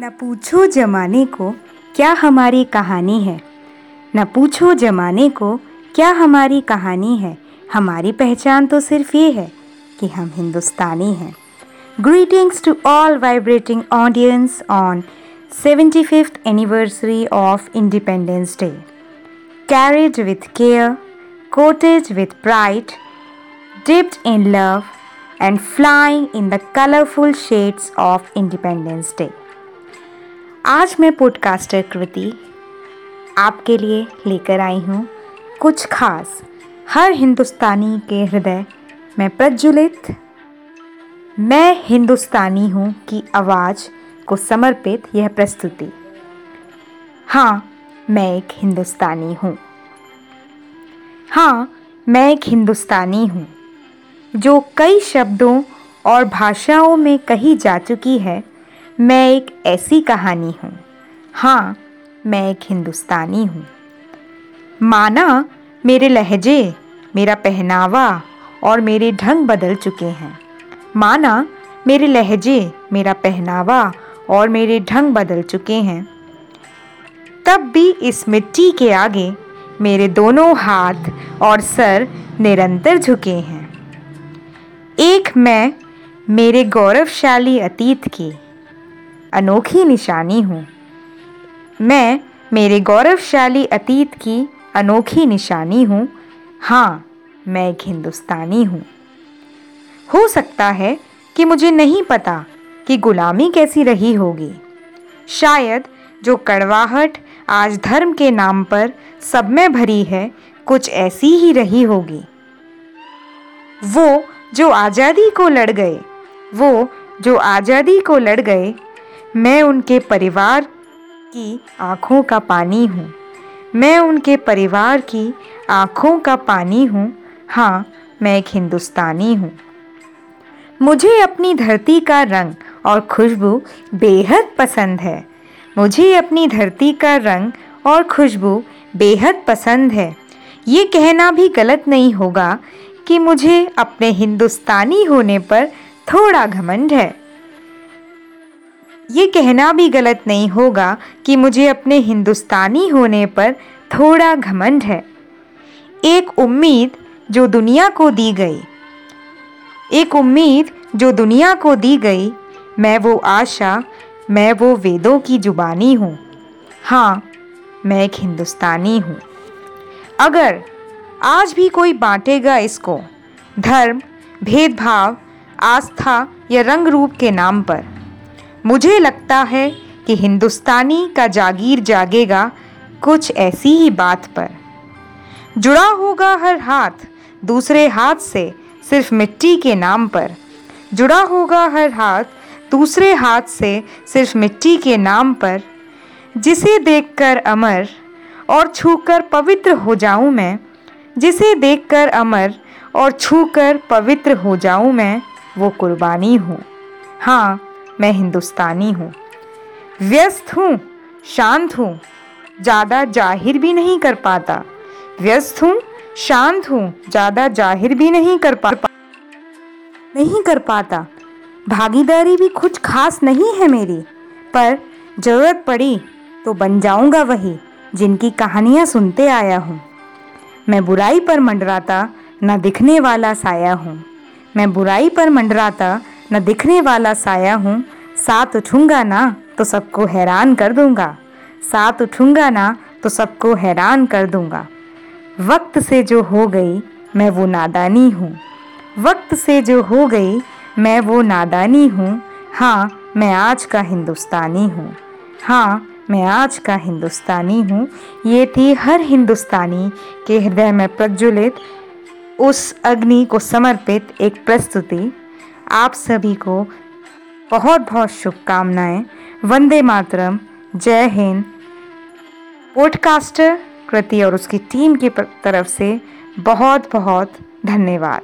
न पूछो जमाने को क्या हमारी कहानी है। न पूछो जमाने को क्या हमारी कहानी है। हमारी पहचान तो सिर्फ़ ये है कि हम हिंदुस्तानी हैं। Greetings to all vibrating audience on seventy fifth anniversary of Independence Day carried with care coated with pride dipped in love and flying in the colorful shades of Independence Day. आज मैं पॉडकास्टर कृति आपके लिए लेकर आई हूँ कुछ खास, हर हिंदुस्तानी के हृदय में प्रज्वलित। मैं हिंदुस्तानी हूँ की आवाज़ को समर्पित यह प्रस्तुति। हाँ मैं एक हिंदुस्तानी हूँ। हाँ मैं एक हिंदुस्तानी हूँ, जो कई शब्दों और भाषाओं में कही जा चुकी है। मैं एक ऐसी कहानी हूँ। हाँ मैं एक हिंदुस्तानी हूँ। माना मेरे लहजे, मेरा पहनावा और मेरे ढंग बदल चुके हैं। माना मेरे लहजे, मेरा पहनावा और मेरे ढंग बदल चुके हैं। तब भी इस मिट्टी के आगे मेरे दोनों हाथ और सर निरंतर झुके हैं। एक मैं मेरे गौरवशाली अतीत की अनोखी निशानी हूँ। मैं मेरे गौरवशाली अतीत की अनोखी निशानी हूँ। हाँ मैं एक हिंदुस्तानी हूँ। हो सकता है कि मुझे नहीं पता कि गुलामी कैसी रही होगी। शायद जो कड़वाहट आज धर्म के नाम पर सब में भरी है, कुछ ऐसी ही रही होगी। वो जो आज़ादी को लड़ गए, वो जो आज़ादी को लड़ गए मैं उनके परिवार की आँखों का पानी हूँ। मैं उनके परिवार की आँखों का पानी हूँ। हाँ मैं एक हिंदुस्तानी हूँ। मुझे अपनी धरती का रंग और खुशबू बेहद पसंद है। मुझे अपनी धरती का रंग और खुशबू बेहद पसंद है। ये कहना भी गलत नहीं होगा कि मुझे अपने हिंदुस्तानी होने पर थोड़ा घमंड है। ये कहना भी गलत नहीं होगा कि मुझे अपने हिंदुस्तानी होने पर थोड़ा घमंड है। एक उम्मीद जो दुनिया को दी गई। एक उम्मीद जो दुनिया को दी गई, मैं वो आशा, मैं वो वेदों की जुबानी हूँ। हाँ मैं एक हिंदुस्तानी हूँ। अगर आज भी कोई बांटेगा इसको, धर्म, भेदभाव, आस्था या रंग रूप के नाम पर मुझे लगता है कि हिंदुस्तानी का जागीर जागेगा कुछ ऐसी ही बात पर। जुड़ा होगा हर हाथ, दूसरे हाथ से सिर्फ़ मिट्टी के नाम पर। जुड़ा होगा हर हाथ, दूसरे हाथ से सिर्फ़ मिट्टी के नाम पर। जिसे देखकर अमर और छूकर पवित्र हो जाऊँ मैं। जिसे देखकर अमर और छूकर पवित्र हो जाऊँ मैं, वो कुर्बानी हूँ। हाँ मैं हिंदुस्तानी हूँ। व्यस्त हूँ, शांत हूँ, ज़्यादा ज़ाहिर भी नहीं कर पाता। व्यस्त हूँ, शांत हूँ, ज़्यादा ज़ाहिर भी नहीं कर पा, नहीं कर पाता। भागीदारी भी कुछ खास नहीं है मेरी, पर ज़रूरत पड़ी तो बन जाऊँगा वही, जिनकी कहानियाँ सुनते आया हूँ। मैं बुराई पर मंडराता, न दिखने वाला साया हूँ। मैं बुराई पर मंडराता न दिखने वाला साया हूँ। साथ उठूँगा ना तो सबको हैरान कर दूँगा। साथ उठूँगा ना तो सबको हैरान कर दूँगा। वक्त से जो हो गई, मैं वो नादानी हूँ। वक्त से जो हो गई, मैं वो नादानी हूँ। हाँ मैं आज का हिंदुस्तानी हूँ। हाँ मैं आज का हिंदुस्तानी हूँ। ये थी हर हिंदुस्तानी के हृदय में प्रज्वलित, उस अग्नि को समर्पित एक प्रस्तुति। आप सभी को बहुत बहुत शुभकामनाएँ। वंदे मातरम। जय हिंद। पॉडकास्टर कृति और उसकी टीम की तरफ़ से बहुत बहुत धन्यवाद।